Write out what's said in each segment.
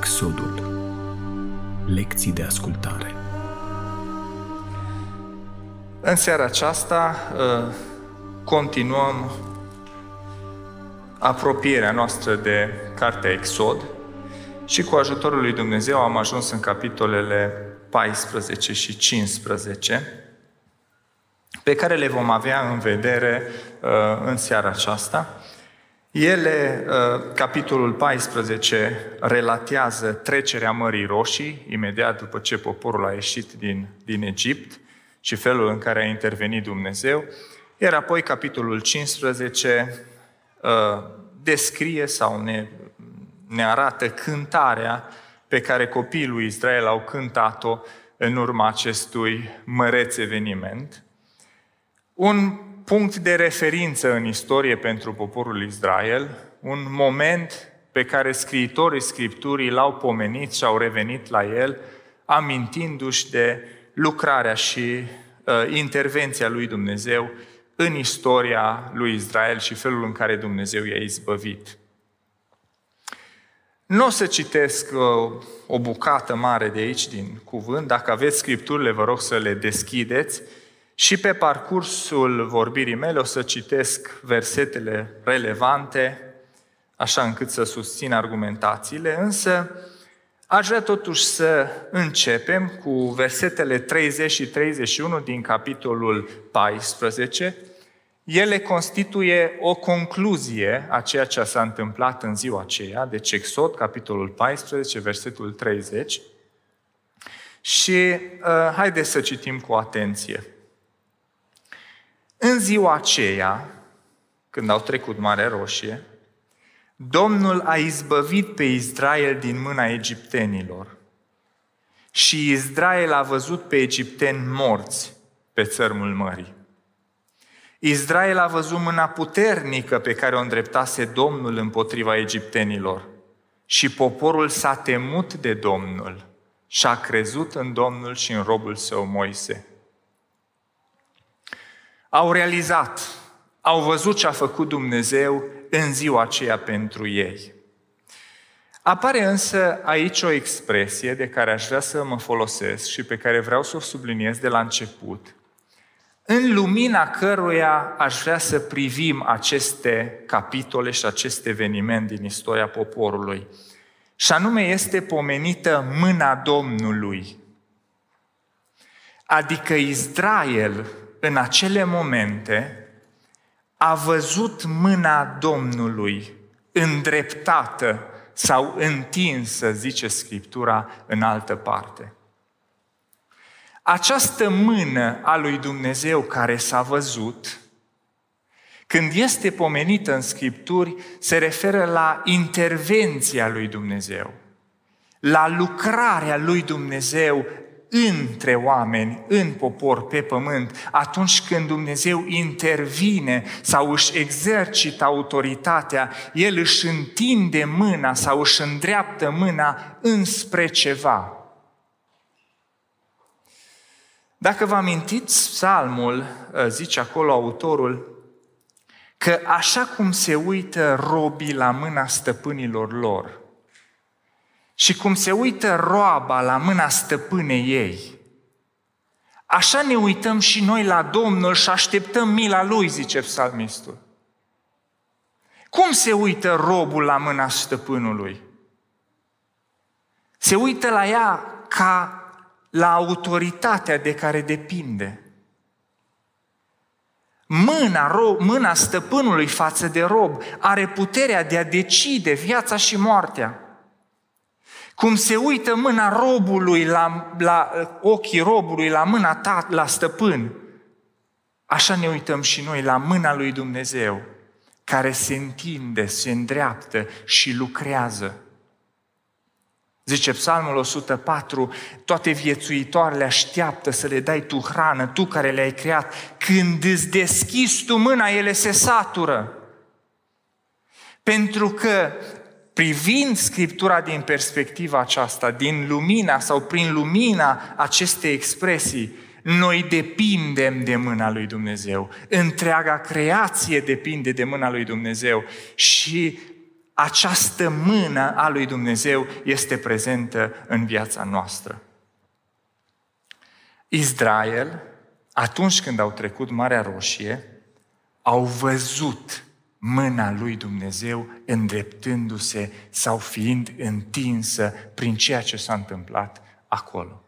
Exodul Lecții de ascultare În seara aceasta uh, continuăm apropierea noastră de Cartea Exod și cu ajutorul lui Dumnezeu am ajuns în capitolele 14 și 15 pe care le vom avea în vedere uh, în seara aceasta. Ele, uh, capitolul 14, relatează trecerea Mării Roșii, imediat după ce poporul a ieșit din, din Egipt și felul în care a intervenit Dumnezeu. Iar apoi, capitolul 15, uh, descrie sau ne, ne arată cântarea pe care copiii lui Israel au cântat-o în urma acestui măreț eveniment. Un punct de referință în istorie pentru poporul Israel, un moment pe care scriitorii Scripturii l-au pomenit și au revenit la el, amintindu-și de lucrarea și uh, intervenția lui Dumnezeu în istoria lui Israel și felul în care Dumnezeu i-a izbăvit. Nu o să citesc uh, o bucată mare de aici din cuvânt, dacă aveți scripturile, vă rog să le deschideți, și pe parcursul vorbirii mele o să citesc versetele relevante, așa încât să susțin argumentațiile, însă aș vrea totuși să începem cu versetele 30 și 31 din capitolul 14. Ele constituie o concluzie a ceea ce s-a întâmplat în ziua aceea, deci Exod, capitolul 14, versetul 30. Și uh, haideți să citim cu atenție. În ziua aceea, când au trecut Marea Roșie, Domnul a izbăvit pe Israel din mâna egiptenilor. Și Israel a văzut pe egipteni morți pe țărmul mării. Israel a văzut mâna puternică pe care o îndreptase Domnul împotriva egiptenilor. Și poporul s-a temut de Domnul și a crezut în Domnul și în robul său Moise au realizat, au văzut ce a făcut Dumnezeu în ziua aceea pentru ei. Apare însă aici o expresie de care aș vrea să mă folosesc și pe care vreau să o subliniez de la început, în lumina căruia aș vrea să privim aceste capitole și acest eveniment din istoria poporului. Și anume este pomenită mâna Domnului. Adică Israel în acele momente a văzut mâna Domnului îndreptată sau întinsă, zice Scriptura, în altă parte. Această mână a lui Dumnezeu care s-a văzut, când este pomenită în Scripturi, se referă la intervenția lui Dumnezeu, la lucrarea lui Dumnezeu între oameni, în popor, pe pământ, atunci când Dumnezeu intervine sau își exercită autoritatea, El își întinde mâna sau își îndreaptă mâna înspre ceva. Dacă vă amintiți, psalmul, ă, zice acolo autorul, că așa cum se uită robii la mâna stăpânilor lor, și cum se uită roaba la mâna stăpânei ei, așa ne uităm și noi la Domnul și așteptăm mila Lui, zice psalmistul. Cum se uită robul la mâna stăpânului? Se uită la ea ca la autoritatea de care depinde. Mâna, ro- mâna stăpânului față de rob are puterea de a decide viața și moartea. Cum se uită mâna robului la, la ochii robului, la mâna ta, la stăpân, așa ne uităm și noi la mâna lui Dumnezeu, care se întinde, se îndreaptă și lucrează. Zice Psalmul 104, toate viețuitoarele așteaptă să le dai tu hrană, tu care le-ai creat. Când îți deschizi tu mâna, ele se satură. Pentru că privind Scriptura din perspectiva aceasta, din lumina sau prin lumina acestei expresii, noi depindem de mâna lui Dumnezeu. Întreaga creație depinde de mâna lui Dumnezeu și această mână a lui Dumnezeu este prezentă în viața noastră. Israel, atunci când au trecut Marea Roșie, au văzut mâna lui Dumnezeu îndreptându-se sau fiind întinsă prin ceea ce s-a întâmplat acolo.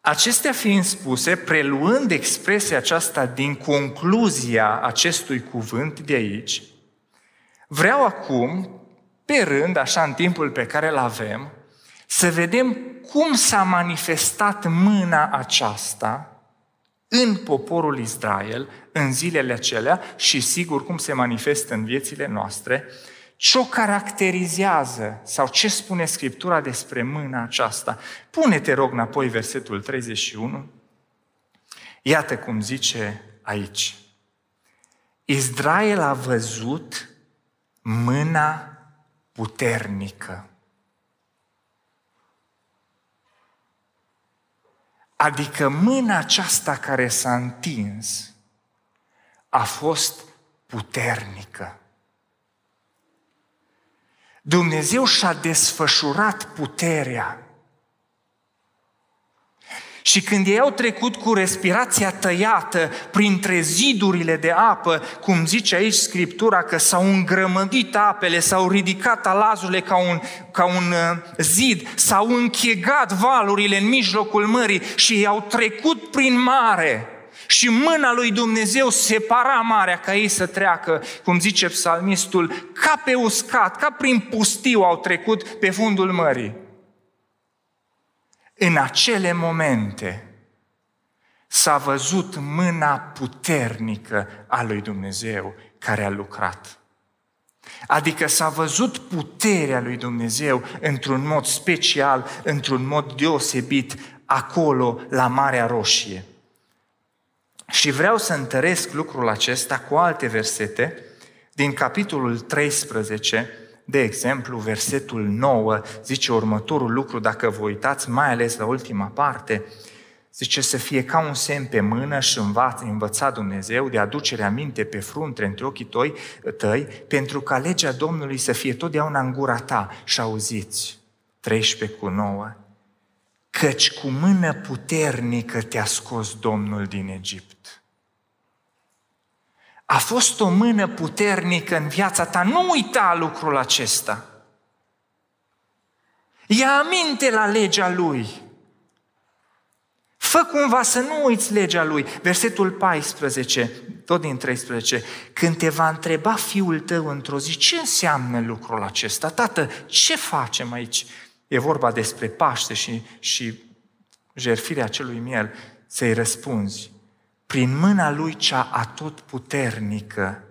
Acestea fiind spuse, preluând expresia aceasta din concluzia acestui cuvânt de aici, vreau acum, pe rând, așa în timpul pe care îl avem, să vedem cum s-a manifestat mâna aceasta în poporul Israel în zilele acelea și sigur cum se manifestă în viețile noastre, ce o caracterizează sau ce spune Scriptura despre mâna aceasta. Pune-te, rog, înapoi versetul 31. Iată cum zice aici. Israel a văzut mâna puternică. Adică mâna aceasta care s-a întins a fost puternică. Dumnezeu și-a desfășurat puterea. Și când ei au trecut cu respirația tăiată printre zidurile de apă, cum zice aici Scriptura, că s-au îngrămădit apele, s-au ridicat alazurile ca un, ca un uh, zid, s-au închegat valurile în mijlocul mării și ei au trecut prin mare. Și mâna lui Dumnezeu separa marea ca ei să treacă, cum zice psalmistul, ca pe uscat, ca prin pustiu au trecut pe fundul mării. În acele momente s-a văzut mâna puternică a lui Dumnezeu care a lucrat. Adică s-a văzut puterea lui Dumnezeu într-un mod special, într-un mod deosebit, acolo, la Marea Roșie. Și vreau să întăresc lucrul acesta cu alte versete din capitolul 13, de exemplu, versetul 9 zice următorul lucru, dacă vă uitați mai ales la ultima parte, zice să fie ca un semn pe mână și învață, învăța Dumnezeu de aducere aminte pe frunte între ochii tăi, tăi, pentru ca legea Domnului să fie totdeauna în gura ta și auziți. 13 cu 9. Căci cu mână puternică te-a scos Domnul din Egipt. A fost o mână puternică în viața ta. Nu uita lucrul acesta. Ia aminte la legea Lui. Fă cumva să nu uiți legea Lui. Versetul 14, tot din 13. Când te va întreba fiul tău într-o zi, ce înseamnă lucrul acesta? Tată, ce facem aici? E vorba despre Paște și, și jerfirea acelui miel. Să-i răspunzi prin mâna lui cea atot puternică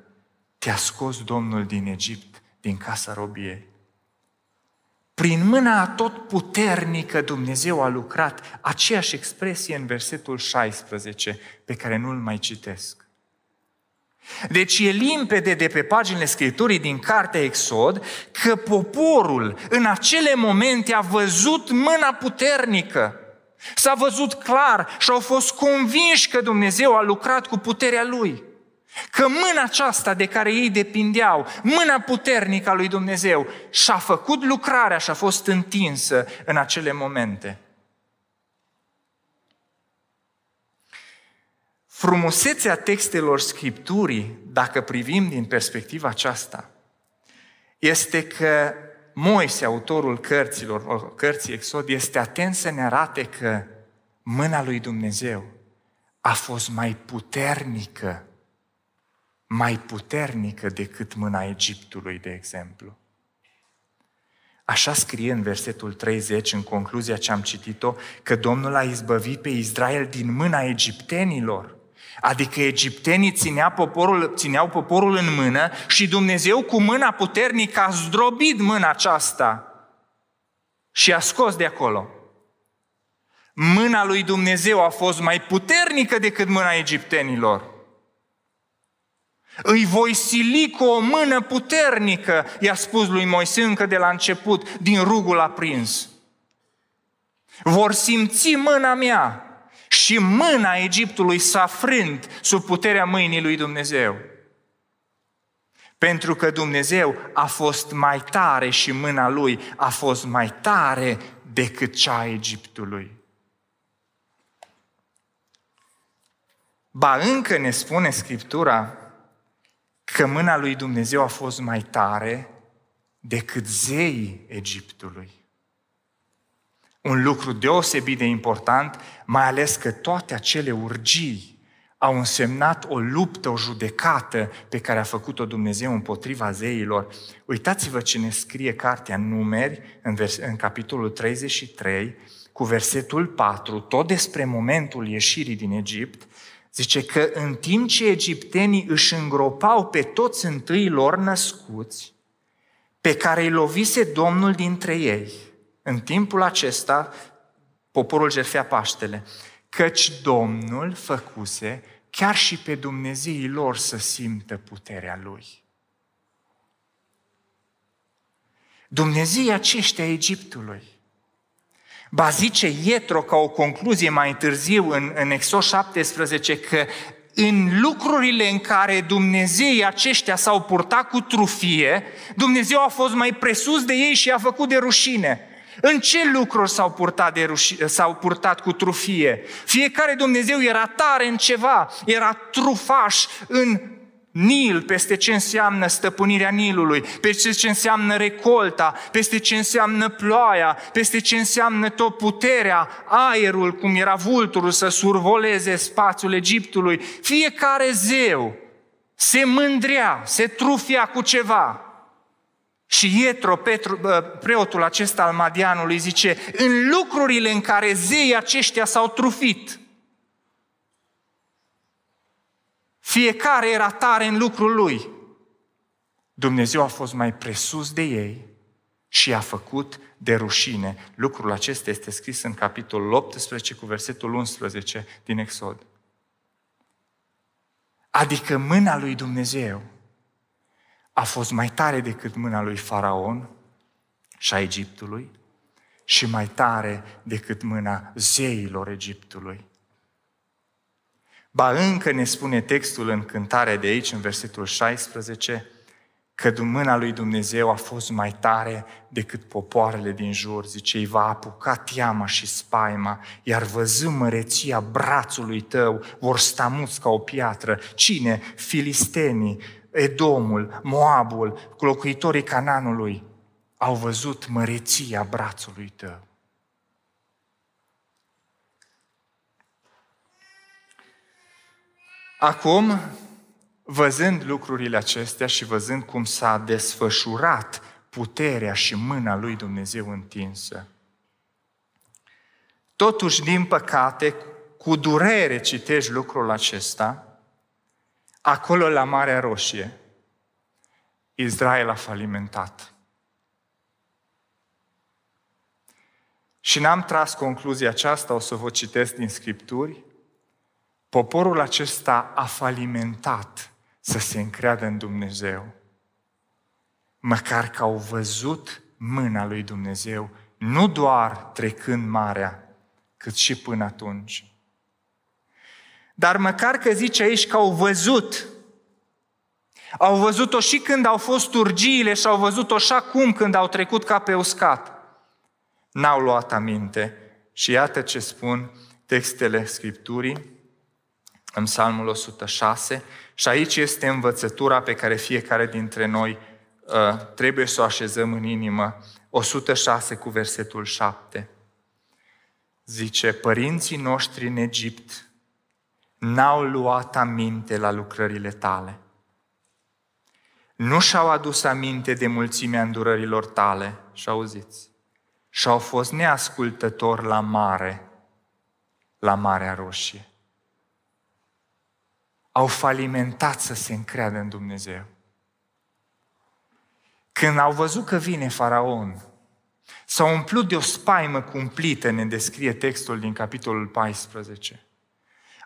te-a scos Domnul din Egipt, din casa robiei. Prin mâna atot puternică Dumnezeu a lucrat aceeași expresie în versetul 16, pe care nu-l mai citesc. Deci e limpede de pe paginile Scripturii din cartea Exod că poporul în acele momente a văzut mâna puternică S-a văzut clar și au fost convinși că Dumnezeu a lucrat cu puterea Lui. Că mâna aceasta de care ei depindeau, mâna puternică a lui Dumnezeu, și-a făcut lucrarea și a fost întinsă în acele momente. Frumusețea textelor Scripturii, dacă privim din perspectiva aceasta, este că Moise, autorul cărților, cărții Exod, este atent să ne arate că mâna lui Dumnezeu a fost mai puternică, mai puternică decât mâna Egiptului, de exemplu. Așa scrie în versetul 30, în concluzia ce am citit-o, că Domnul a izbăvit pe Israel din mâna egiptenilor. Adică egiptenii ținea poporul, țineau poporul în mână și Dumnezeu cu mâna puternică a zdrobit mâna aceasta și a scos de acolo. Mâna lui Dumnezeu a fost mai puternică decât mâna egiptenilor. Îi voi sili cu o mână puternică, i-a spus lui Moise încă de la început, din rugul aprins. Vor simți mâna mea și mâna Egiptului s-a frânt sub puterea mâinii lui Dumnezeu. Pentru că Dumnezeu a fost mai tare și mâna lui a fost mai tare decât cea a Egiptului. Ba încă ne spune Scriptura că mâna lui Dumnezeu a fost mai tare decât zeii Egiptului. Un lucru deosebit de important, mai ales că toate acele urgii au însemnat o luptă, o judecată pe care a făcut-o Dumnezeu împotriva zeilor. Uitați-vă ce ne scrie cartea Numeri, în, vers- în capitolul 33, cu versetul 4, tot despre momentul ieșirii din Egipt, zice că în timp ce egiptenii își îngropau pe toți întâi lor născuți, pe care îi lovise Domnul dintre ei, în timpul acesta, poporul jertfea Paștele, căci Domnul făcuse chiar și pe Dumnezeii lor să simtă puterea Lui. Dumnezeii aceștia Egiptului. Ba zice Ietro ca o concluzie mai târziu în, în Exod 17 că în lucrurile în care Dumnezeii aceștia s-au purtat cu trufie, Dumnezeu a fost mai presus de ei și a făcut de rușine. În ce lucruri s-au purtat, de ruși, s-au purtat cu trufie? Fiecare Dumnezeu era tare în ceva, era trufaș în Nil, peste ce înseamnă stăpânirea Nilului, peste ce înseamnă recolta, peste ce înseamnă ploaia, peste ce înseamnă tot puterea, aerul, cum era vulturul să survoleze spațiul Egiptului. Fiecare zeu se mândrea, se trufia cu ceva. Și Ietro, Petru, preotul acesta al Madianului, zice, în lucrurile în care zeii aceștia s-au trufit, fiecare era tare în lucrul lui. Dumnezeu a fost mai presus de ei și a făcut de rușine. Lucrul acesta este scris în capitolul 18 cu versetul 11 din Exod. Adică mâna lui Dumnezeu a fost mai tare decât mâna lui Faraon și a Egiptului și mai tare decât mâna zeilor Egiptului. Ba încă ne spune textul în cântarea de aici, în versetul 16, că mâna lui Dumnezeu a fost mai tare decât popoarele din jur. Zice, îi va apuca teama și spaima, iar văzând măreția brațului tău, vor sta muți ca o piatră. Cine? Filistenii, Edomul, Moabul, locuitorii Cananului au văzut măreția brațului tău. Acum, văzând lucrurile acestea și văzând cum s-a desfășurat puterea și mâna lui Dumnezeu întinsă, totuși, din păcate, cu durere citești lucrul acesta, Acolo, la Marea Roșie, Israel a falimentat. Și n-am tras concluzia aceasta, o să vă citesc din Scripturi. Poporul acesta a falimentat să se încreadă în Dumnezeu. Măcar că au văzut mâna lui Dumnezeu, nu doar trecând marea, cât și până atunci. Dar măcar că zice aici că au văzut. Au văzut-o și când au fost urgiile și au văzut-o și acum când au trecut ca pe uscat. N-au luat aminte. Și iată ce spun textele Scripturii în Psalmul 106 și aici este învățătura pe care fiecare dintre noi uh, trebuie să o așezăm în inimă. 106 cu versetul 7. Zice, părinții noștri în Egipt n-au luat aminte la lucrările tale. Nu și-au adus aminte de mulțimea îndurărilor tale, și auziți, și-au fost neascultători la mare, la Marea Roșie. Au falimentat să se încreadă în Dumnezeu. Când au văzut că vine faraon, s-au umplut de o spaimă cumplită, ne descrie textul din capitolul 14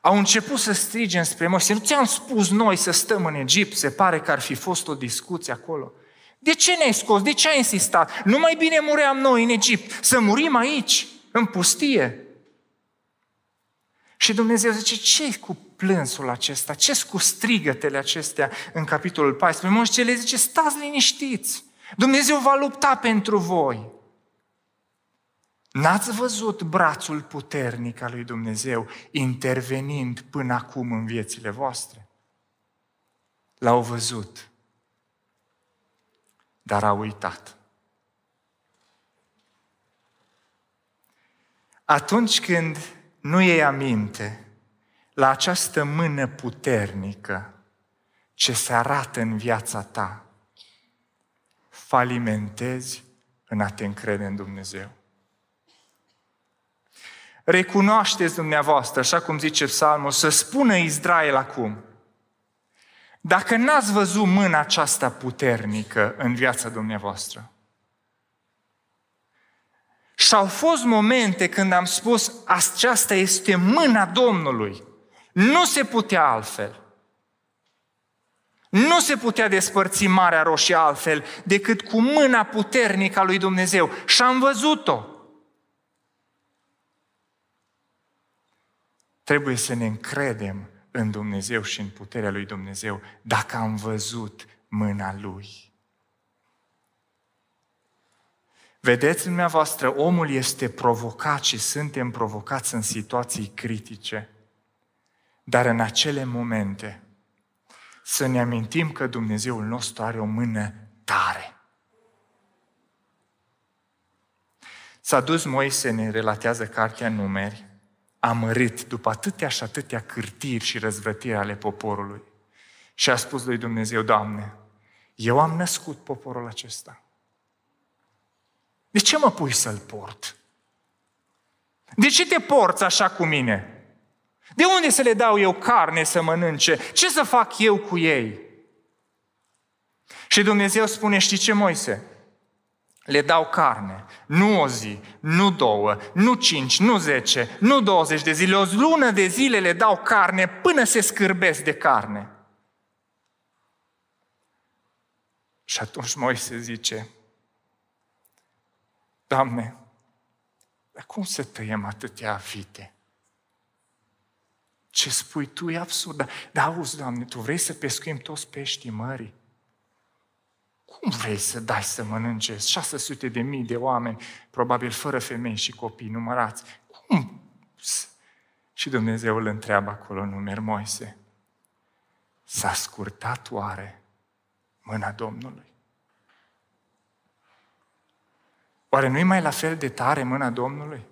au început să strige spre Moise. Nu ți-am spus noi să stăm în Egipt? Se pare că ar fi fost o discuție acolo. De ce ne-ai scos? De ce ai insistat? Nu mai bine muream noi în Egipt, să murim aici, în pustie. Și Dumnezeu zice, ce cu plânsul acesta? ce cu strigătele acestea în capitolul 14? Moise le zice, stați liniștiți, Dumnezeu va lupta pentru voi. N-ați văzut brațul puternic al lui Dumnezeu intervenind până acum în viețile voastre? L-au văzut, dar au uitat. Atunci când nu iei aminte la această mână puternică ce se arată în viața ta, falimentezi în a te încrede în Dumnezeu. Recunoașteți dumneavoastră, așa cum zice psalmul, să spună Israel acum, dacă n-ați văzut mâna aceasta puternică în viața dumneavoastră, și au fost momente când am spus, aceasta este mâna Domnului. Nu se putea altfel. Nu se putea despărți Marea Roșie altfel decât cu mâna puternică a lui Dumnezeu. Și am văzut-o. Trebuie să ne încredem în Dumnezeu și în puterea lui Dumnezeu dacă am văzut mâna Lui. Vedeți, dumneavoastră, omul este provocat și suntem provocați în situații critice. Dar în acele momente să ne amintim că Dumnezeul nostru are o mână tare. S-a dus Moise, ne relatează cartea numeri, amărit după atâtea și atâtea cârtiri și răzvrătiri ale poporului. Și a spus lui Dumnezeu, Doamne, eu am născut poporul acesta. De ce mă pui să-l port? De ce te porți așa cu mine? De unde să le dau eu carne să mănânce? Ce să fac eu cu ei? Și Dumnezeu spune, știi ce, Moise? Le dau carne, nu o zi, nu două, nu cinci, nu zece, nu douăzeci de zile, o lună de zile le dau carne până se scârbesc de carne. Și atunci Moise zice, Doamne, dar cum să tăiem atâtea vite? Ce spui tu e absurd. Dar auzi, Doamne, Tu vrei să pescuim toți peștii mării? Cum vrei să dai să mănânce 600 de mii de oameni, probabil fără femei și copii numărați? Cum? Și Dumnezeu îl întreabă acolo în numer Moise. S-a scurtat oare mâna Domnului? Oare nu-i mai la fel de tare mâna Domnului?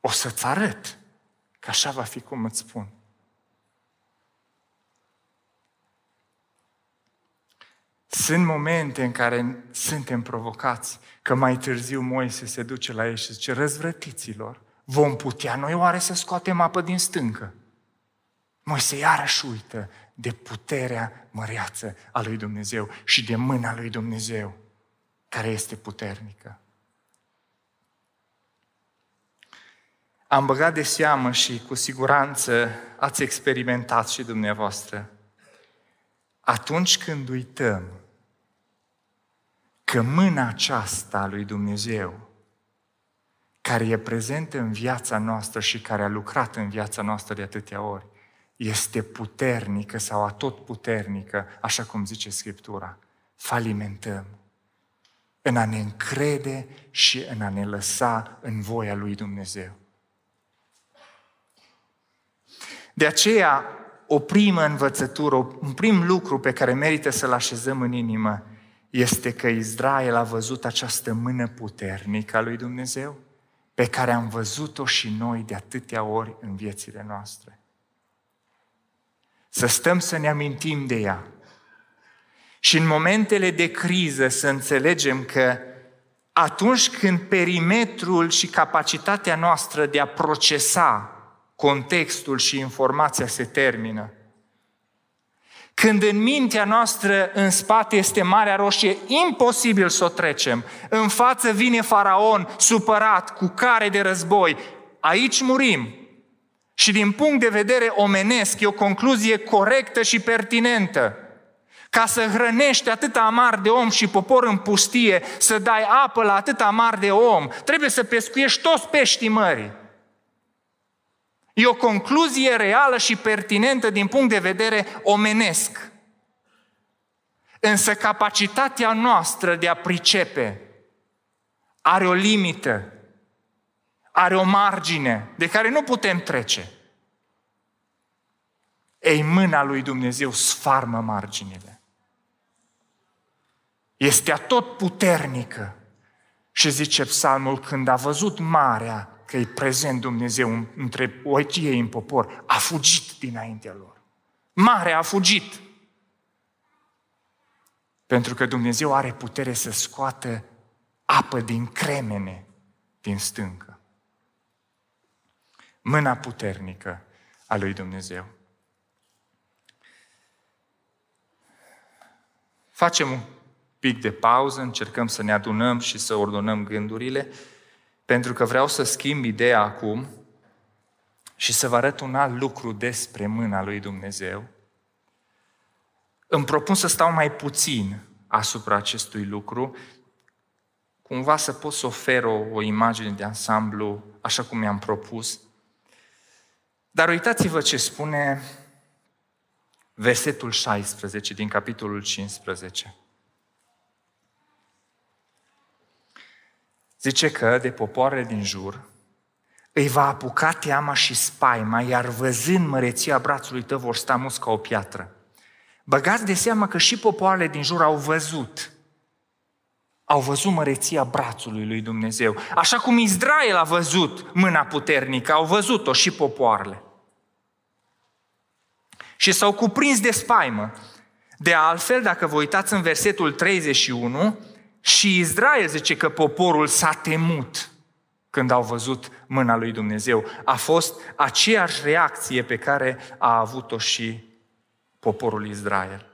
O să-ți arăt că așa va fi cum îți spun. Sunt momente în care suntem provocați, că mai târziu Moise se duce la ei și zice, răzvrătiților, vom putea noi oare să scoatem apă din stâncă? Moise iarăși uită de puterea măreață a lui Dumnezeu și de mâna lui Dumnezeu care este puternică. Am băgat de seamă și cu siguranță ați experimentat și dumneavoastră. Atunci când uităm că mâna aceasta a lui Dumnezeu, care e prezentă în viața noastră și care a lucrat în viața noastră de atâtea ori, este puternică sau atot puternică, așa cum zice Scriptura, falimentăm în a ne încrede și în a ne lăsa în voia lui Dumnezeu. De aceea, o primă învățătură, un prim lucru pe care merită să-l așezăm în inimă, este că Israel a văzut această mână puternică a lui Dumnezeu, pe care am văzut-o și noi de atâtea ori în viețile noastre. Să stăm să ne amintim de ea, și în momentele de criză să înțelegem că atunci când perimetrul și capacitatea noastră de a procesa contextul și informația se termină, când în mintea noastră în spate este Marea Roșie, imposibil să o trecem. În față vine faraon supărat cu care de război. Aici murim. Și din punct de vedere omenesc e o concluzie corectă și pertinentă ca să hrănești atâta amar de om și popor în pustie, să dai apă la atâta amar de om, trebuie să pescuiești toți peștii mării. E o concluzie reală și pertinentă din punct de vedere omenesc. Însă capacitatea noastră de a pricepe are o limită, are o margine de care nu putem trece. Ei, mâna lui Dumnezeu sfarmă marginile. Este atot puternică. Și zice psalmul, când a văzut marea că e prezent Dumnezeu între ochii în popor, a fugit dinaintea lor. Marea a fugit. Pentru că Dumnezeu are putere să scoată apă din cremene din stâncă. Mâna puternică a lui Dumnezeu. Facem un pic de pauză, încercăm să ne adunăm și să ordonăm gândurile, pentru că vreau să schimb ideea acum și să vă arăt un alt lucru despre mâna lui Dumnezeu. Îmi propun să stau mai puțin asupra acestui lucru, cumva să pot să ofer o, o imagine de ansamblu așa cum mi-am propus. Dar uitați-vă ce spune versetul 16 din capitolul 15. Zice că de popoarele din jur îi va apuca teama și spaima, iar văzând măreția brațului tău vor sta mus ca o piatră. Băgați de seamă că și popoarele din jur au văzut. Au văzut măreția brațului lui Dumnezeu. Așa cum Israel a văzut mâna puternică, au văzut-o și popoarele. Și s-au cuprins de spaimă. De altfel, dacă vă uitați în versetul 31, și Israel zice că poporul s-a temut când au văzut mâna lui Dumnezeu. A fost aceeași reacție pe care a avut-o și poporul Israel.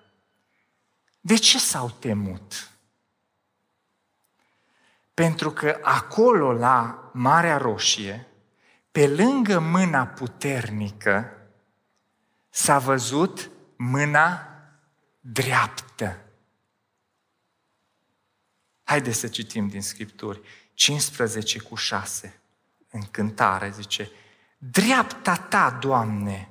De ce s-au temut? Pentru că acolo, la Marea Roșie, pe lângă mâna puternică, s-a văzut mâna dreaptă. Haideți să citim din Scripturi. 15 cu 6. În cântare zice, Dreapta ta, Doamne,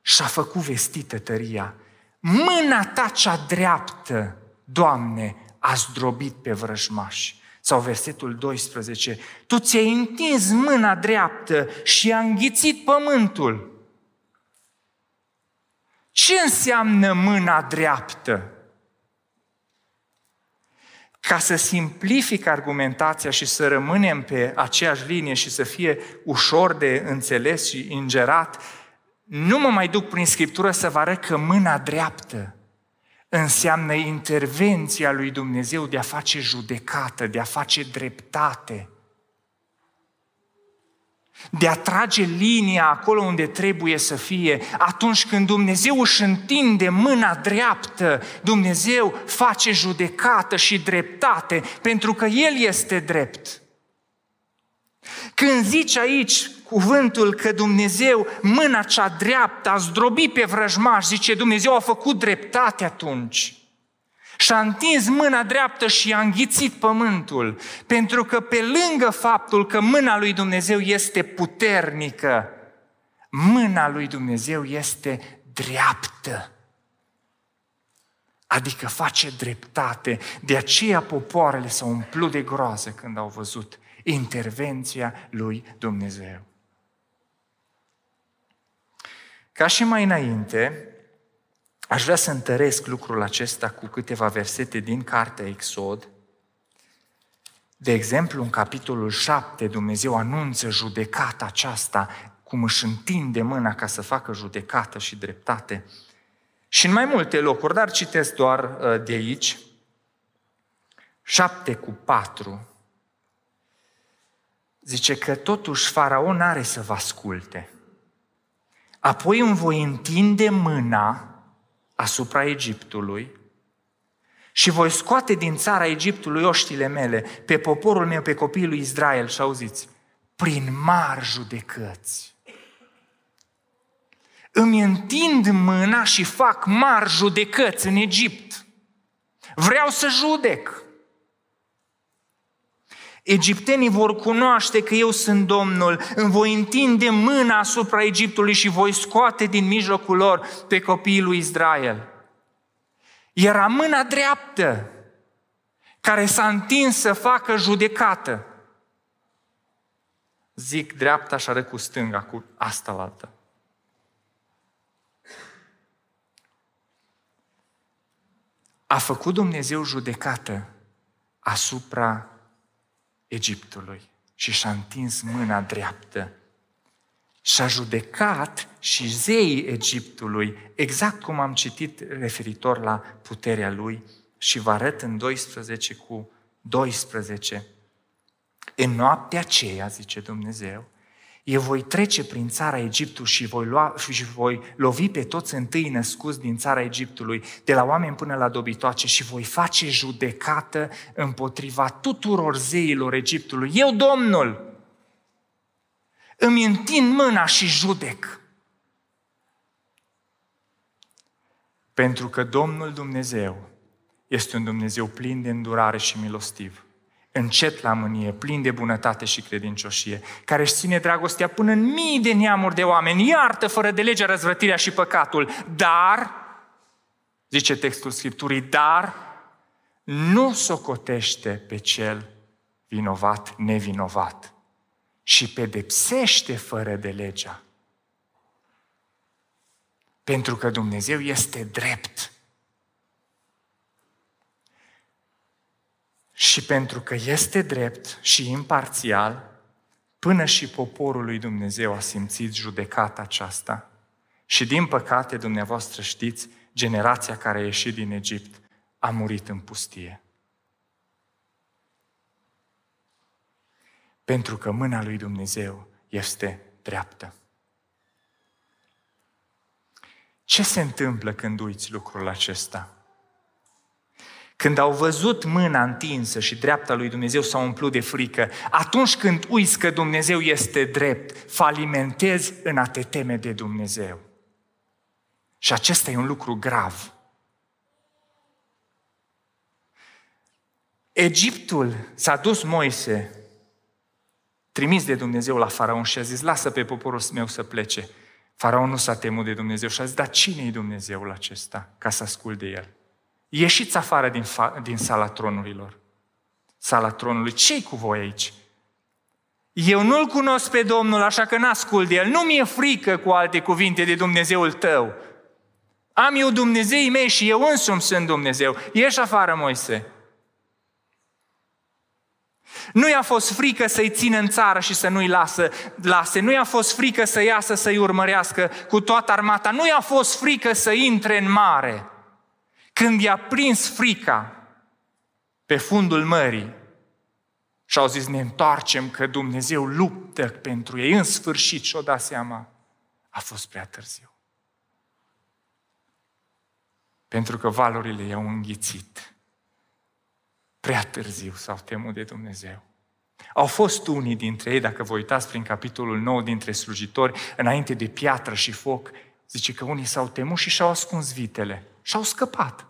și-a făcut vestită tăria. Mâna ta cea dreaptă, Doamne, a zdrobit pe vrăjmași. Sau versetul 12, Tu ți-ai întins mâna dreaptă și a înghițit pământul. Ce înseamnă mâna dreaptă? Ca să simplific argumentația și să rămânem pe aceeași linie și să fie ușor de înțeles și ingerat, nu mă mai duc prin Scriptură să vă arăt că mâna dreaptă înseamnă intervenția lui Dumnezeu de a face judecată, de a face dreptate, de a trage linia acolo unde trebuie să fie. Atunci când Dumnezeu își întinde mâna dreaptă, Dumnezeu face judecată și dreptate, pentru că El este drept. Când zici aici cuvântul că Dumnezeu, mâna cea dreaptă, a zdrobit pe vrăjmaș, zice Dumnezeu a făcut dreptate atunci. Și a întins mâna dreaptă și a înghițit pământul, pentru că pe lângă faptul că mâna lui Dumnezeu este puternică, mâna lui Dumnezeu este dreaptă. Adică face dreptate. De aceea popoarele s-au umplut de groază când au văzut intervenția lui Dumnezeu. Ca și mai înainte, aș vrea să întăresc lucrul acesta cu câteva versete din cartea Exod. De exemplu, în capitolul 7, Dumnezeu anunță judecata aceasta, cum își întinde mâna ca să facă judecată și dreptate. Și în mai multe locuri, dar citesc doar uh, de aici, 7 cu 4, zice că totuși faraon are să vă asculte. Apoi îmi voi întinde mâna asupra Egiptului și voi scoate din țara Egiptului oștile mele, pe poporul meu, pe copiii lui Israel și auziți, prin mari judecăți. Îmi întind mâna și fac mari judecăți în Egipt. Vreau să judec. Egiptenii vor cunoaște că eu sunt Domnul, îmi voi întinde mâna asupra Egiptului și voi scoate din mijlocul lor pe copiii lui Israel. Era mâna dreaptă care s-a întins să facă judecată. Zic dreapta și arăt cu stânga, cu asta la altă. A făcut Dumnezeu judecată asupra Egiptului și și-a întins mâna dreaptă și a judecat și zeii Egiptului, exact cum am citit referitor la puterea lui și vă arăt în 12 cu 12. În noaptea aceea, zice Dumnezeu, eu voi trece prin țara Egiptului și voi, lua, și voi lovi pe toți întâi născuți din țara Egiptului, de la oameni până la dobitoace și voi face judecată împotriva tuturor zeilor Egiptului. Eu, Domnul, îmi întind mâna și judec. Pentru că Domnul Dumnezeu este un Dumnezeu plin de îndurare și milostiv încet la mânie, plin de bunătate și credincioșie, care își ține dragostea până în mii de neamuri de oameni, iartă fără de legea răzvrătirea și păcatul, dar, zice textul Scripturii, dar nu socotește pe cel vinovat nevinovat și pedepsește fără de legea. Pentru că Dumnezeu este drept Și pentru că este drept și imparțial, până și poporul lui Dumnezeu a simțit judecata aceasta. Și din păcate, dumneavoastră știți, generația care a ieșit din Egipt a murit în pustie. Pentru că mâna lui Dumnezeu este dreaptă. Ce se întâmplă când uiți lucrul acesta? Când au văzut mâna întinsă și dreapta lui Dumnezeu s-au umplut de frică, atunci când uiți că Dumnezeu este drept, falimentezi în a te teme de Dumnezeu. Și acesta e un lucru grav. Egiptul s-a dus Moise, trimis de Dumnezeu la faraon și a zis, lasă pe poporul meu să plece. Faraon nu s-a temut de Dumnezeu și a zis, dar cine e Dumnezeul acesta ca să ascult de el? Ieșiți afară din, fa- din sala tronurilor. Sala tronului. Ce-i cu voi aici? Eu nu-L cunosc pe Domnul, așa că n-ascult de El. Nu mi-e frică cu alte cuvinte de Dumnezeul tău. Am eu Dumnezeii mei și eu însumi sunt Dumnezeu. Ieși afară, Moise. Nu i-a fost frică să-i țină în țară și să nu-i lasă, lase. Nu i-a fost frică să iasă să-i urmărească cu toată armata. Nu i-a fost frică să intre în mare. Când i-a prins frica pe fundul mării și au zis ne întoarcem că Dumnezeu luptă pentru ei, în sfârșit și-o dat seama, a fost prea târziu. Pentru că valurile i-au înghițit. Prea târziu s-au temut de Dumnezeu. Au fost unii dintre ei, dacă vă uitați prin capitolul 9 dintre slujitori, înainte de piatră și foc, zice că unii s-au temut și și-au ascuns vitele și au scăpat.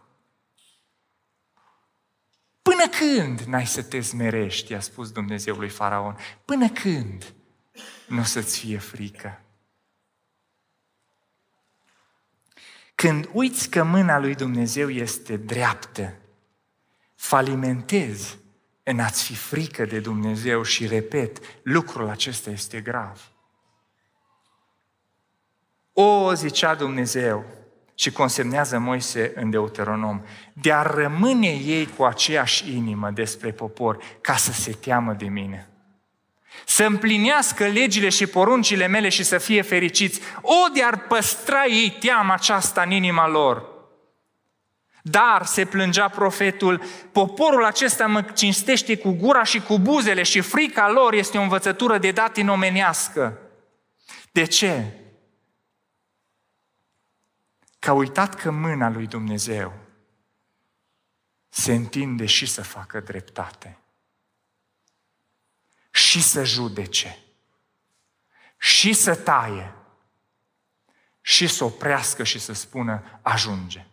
Până când n-ai să te smerești, a spus Dumnezeu lui Faraon, până când nu o să-ți fie frică? Când uiți că mâna lui Dumnezeu este dreaptă, falimentezi în a-ți fi frică de Dumnezeu și repet, lucrul acesta este grav. O, zicea Dumnezeu, și consemnează Moise în Deuteronom, de a rămâne ei cu aceeași inimă despre popor ca să se teamă de mine. Să împlinească legile și poruncile mele și să fie fericiți. O, de ar păstra ei teama aceasta în inima lor. Dar, se plângea profetul, poporul acesta mă cinstește cu gura și cu buzele și frica lor este o învățătură de dat omenească. De ce? Că a uitat că mâna lui Dumnezeu se întinde și să facă dreptate, și să judece, și să taie, și să oprească și să spună ajunge.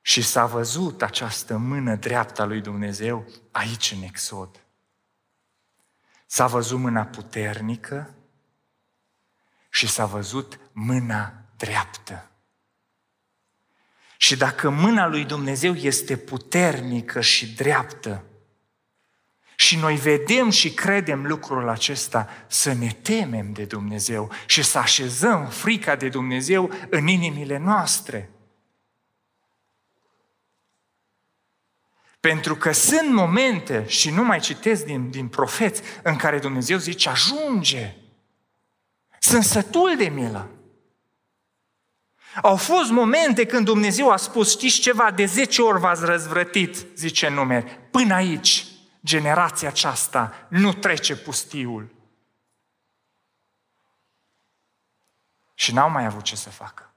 Și s-a văzut această mână dreaptă a lui Dumnezeu aici în Exod. S-a văzut mâna puternică și s-a văzut mâna dreaptă. Și dacă mâna lui Dumnezeu este puternică și dreaptă, și noi vedem și credem lucrul acesta, să ne temem de Dumnezeu și să așezăm frica de Dumnezeu în inimile noastre. Pentru că sunt momente, și nu mai citesc din, din profeți, în care Dumnezeu zice, ajunge. Sunt sătul de milă. Au fost momente când Dumnezeu a spus, știți ceva, de 10 ori v-ați răzvrătit, zice numeri, până aici, generația aceasta nu trece pustiul. Și n-au mai avut ce să facă.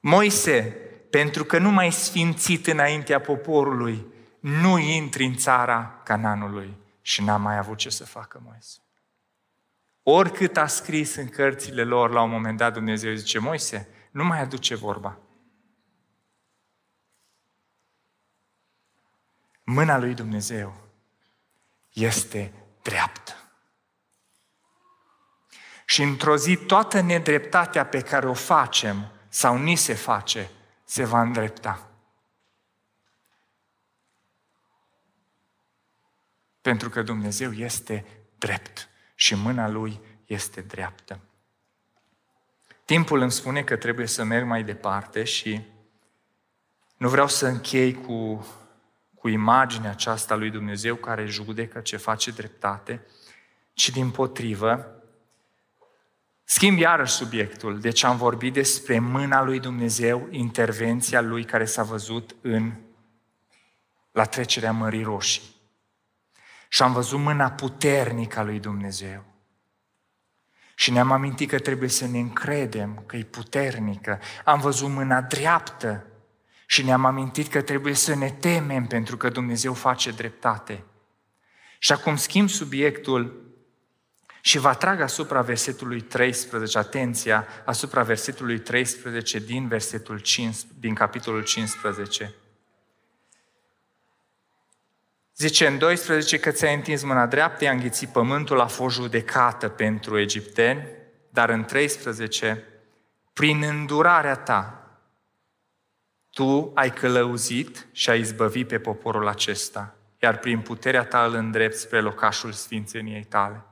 Moise, pentru că nu mai sfințit înaintea poporului, nu intri în țara Cananului și n-a mai avut ce să facă Moise. Oricât a scris în cărțile lor, la un moment dat Dumnezeu zice, Moise, nu mai aduce vorba. Mâna lui Dumnezeu este dreaptă. Și într-o zi toată nedreptatea pe care o facem sau ni se face, se va îndrepta. Pentru că Dumnezeu este drept și mâna lui este dreaptă. Timpul îmi spune că trebuie să merg mai departe și nu vreau să închei cu, cu imaginea aceasta lui Dumnezeu care judecă ce face dreptate, ci din potrivă, schimb iarăși subiectul. Deci am vorbit despre mâna lui Dumnezeu, intervenția lui care s-a văzut în la trecerea Mării Roșii. Și am văzut mâna puternică a lui Dumnezeu. Și ne-am amintit că trebuie să ne încredem că e puternică. Am văzut mâna dreaptă și ne-am amintit că trebuie să ne temem pentru că Dumnezeu face dreptate. Și acum schimb subiectul și vă atrag asupra versetului 13, atenția, asupra versetului 13 din versetul 5, din capitolul 15. Zice în 12 că ți-ai întins mâna dreaptă, i-a înghițit pământul, a fost judecată pentru egipteni, dar în 13, prin îndurarea ta, tu ai călăuzit și ai izbăvit pe poporul acesta, iar prin puterea ta îl îndrept spre locașul sfințeniei tale.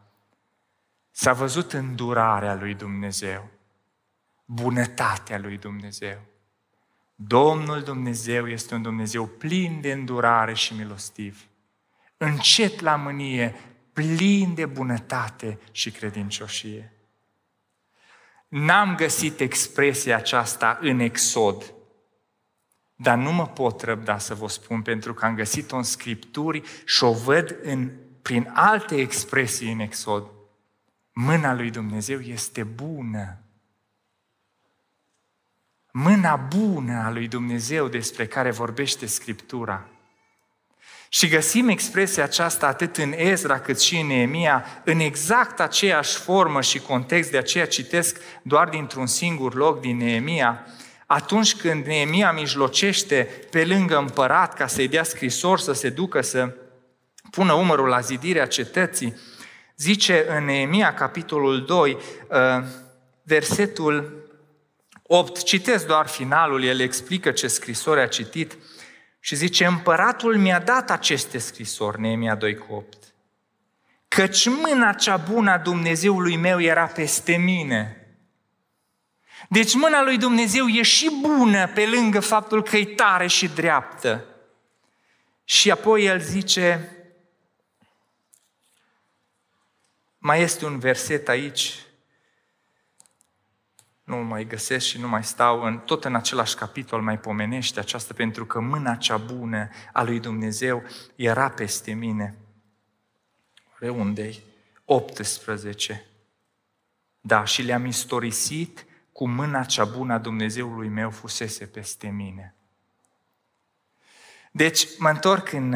S-a văzut îndurarea lui Dumnezeu, bunătatea lui Dumnezeu. Domnul Dumnezeu este un Dumnezeu plin de îndurare și milostiv încet la mânie, plin de bunătate și credincioșie. N-am găsit expresia aceasta în Exod, dar nu mă pot răbda să vă spun pentru că am găsit-o în Scripturi și o văd în, prin alte expresii în Exod. Mâna lui Dumnezeu este bună. Mâna bună a lui Dumnezeu despre care vorbește Scriptura și găsim expresia aceasta atât în Ezra cât și în Neemia, în exact aceeași formă și context, de aceea citesc doar dintr-un singur loc din Neemia, atunci când Neemia mijlocește pe lângă împărat ca să-i dea scrisor să se ducă să pună umărul la zidirea cetății, zice în Neemia, capitolul 2, uh, versetul 8, citesc doar finalul, el explică ce scrisori a citit, și zice, împăratul mi-a dat aceste scrisori, Neemia 2 cu 8. Căci mâna cea bună a Dumnezeului meu era peste mine. Deci mâna lui Dumnezeu e și bună pe lângă faptul că e tare și dreaptă. Și apoi el zice, mai este un verset aici, nu mai găsesc și nu mai stau, în, tot în același capitol mai pomenește aceasta, pentru că mâna cea bună a lui Dumnezeu era peste mine. Oare unde 18. Da, și le-am istorisit cu mâna cea bună a Dumnezeului meu fusese peste mine. Deci mă întorc în,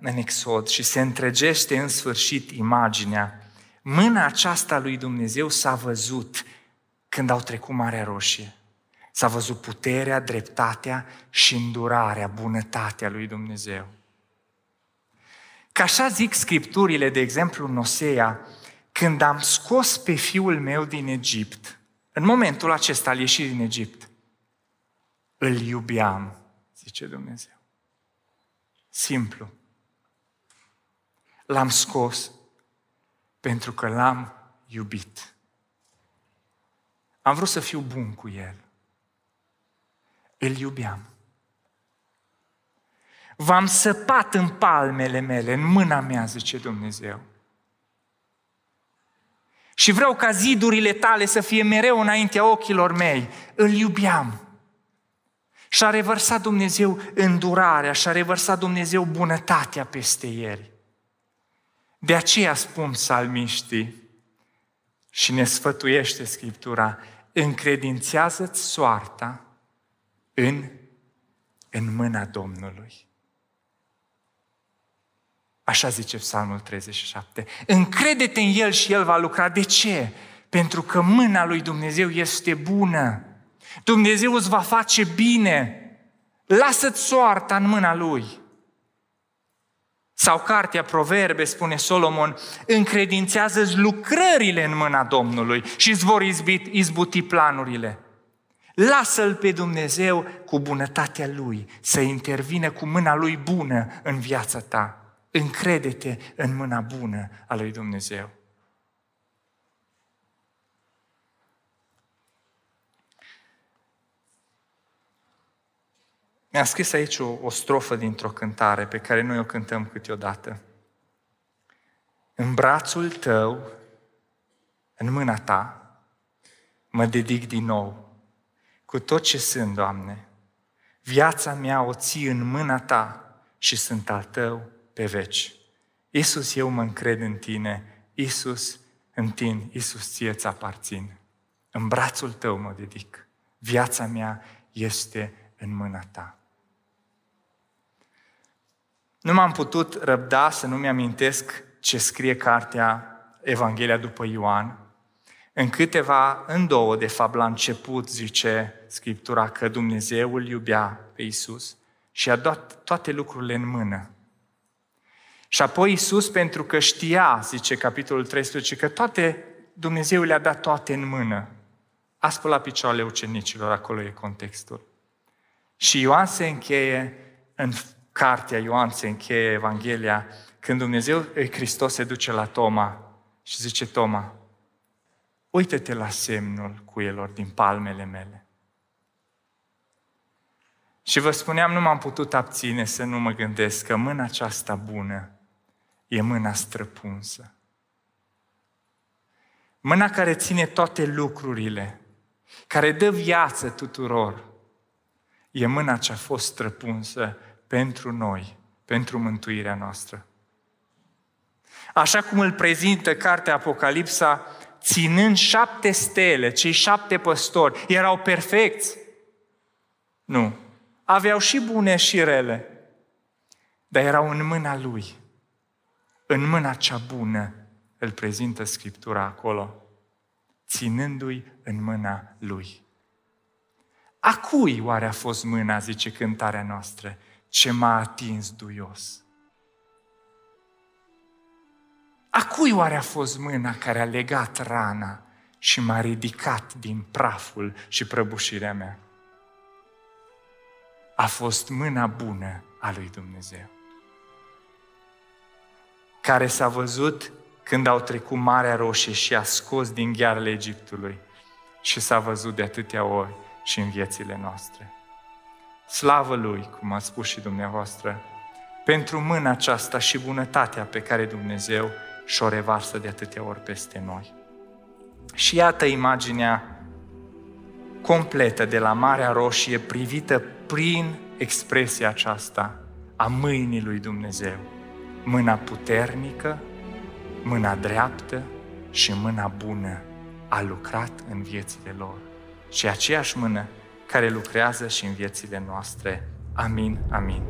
în Exod și se întregește în sfârșit imaginea. Mâna aceasta lui Dumnezeu s-a văzut când au trecut Marea Roșie. S-a văzut puterea, dreptatea și îndurarea, bunătatea lui Dumnezeu. Ca așa zic scripturile, de exemplu în Osea, când am scos pe fiul meu din Egipt, în momentul acesta al ieșirii din Egipt, îl iubeam, zice Dumnezeu. Simplu. L-am scos pentru că l-am iubit. Am vrut să fiu bun cu el. Îl iubeam. V-am săpat în palmele mele, în mâna mea, zice Dumnezeu. Și vreau ca zidurile tale să fie mereu înaintea ochilor mei. Îl iubeam. Și a revărsat Dumnezeu îndurarea, și a revărsat Dumnezeu bunătatea peste el. De aceea spun psalmiștii și ne sfătuiește Scriptura, încredințează-ți soarta în, în mâna Domnului. Așa zice Psalmul 37. Încrede-te în El și El va lucra. De ce? Pentru că mâna lui Dumnezeu este bună. Dumnezeu îți va face bine. Lasă-ți soarta în mâna Lui. Sau cartea Proverbe, spune Solomon, încredințează-ți lucrările în mâna Domnului și îți vor izbuti planurile. Lasă-L pe Dumnezeu cu bunătatea Lui, să intervină cu mâna Lui bună în viața ta. Încrede-te în mâna bună a Lui Dumnezeu. Mi-a scris aici o, o strofă dintr-o cântare pe care noi o cântăm câteodată. În brațul tău, în mâna ta, mă dedic din nou cu tot ce sunt, Doamne. Viața mea o ții în mâna ta și sunt al tău pe veci. Iisus, eu mă încred în tine. Iisus, în tine. Iisus, ție ți aparțin. În brațul tău mă dedic. Viața mea este în mâna ta. Nu m-am putut răbda să nu-mi amintesc ce scrie cartea Evanghelia după Ioan. În câteva, în două, de fapt, la început zice Scriptura că Dumnezeu îl iubea pe Isus și a dat toate lucrurile în mână. Și apoi Isus, pentru că știa, zice capitolul 13, că toate, Dumnezeu le-a dat toate în mână. A spălat picioarele ucenicilor, acolo e contextul. Și Ioan se încheie în cartea Ioan se încheie Evanghelia, când Dumnezeu, Hristos se duce la Toma și zice, Toma, uită-te la semnul cuielor din palmele mele. Și vă spuneam, nu m-am putut abține să nu mă gândesc că mâna aceasta bună e mâna străpunsă. Mâna care ține toate lucrurile, care dă viață tuturor, e mâna ce a fost străpunsă pentru noi, pentru mântuirea noastră. Așa cum îl prezintă cartea Apocalipsa, ținând șapte stele, cei șapte păstori, erau perfecți? Nu. Aveau și bune și rele, dar erau în mâna lui. În mâna cea bună îl prezintă Scriptura acolo, ținându-i în mâna lui. A cui oare a fost mâna, zice cântarea noastră? Ce m-a atins duios. A cui oare a fost mâna care a legat rana și m-a ridicat din praful și prăbușirea mea? A fost mâna bună a lui Dumnezeu, care s-a văzut când au trecut Marea Roșie și a scos din ghearele Egiptului și s-a văzut de atâtea ori și în viețile noastre. Slavă Lui, cum a spus și dumneavoastră, pentru mâna aceasta și bunătatea pe care Dumnezeu și-o revarsă de atâtea ori peste noi. Și iată imaginea completă de la Marea Roșie privită prin expresia aceasta a mâinii lui Dumnezeu. Mâna puternică, mâna dreaptă și mâna bună a lucrat în viețile lor. Și aceeași mână care lucrează și în viețile noastre. Amin, amin.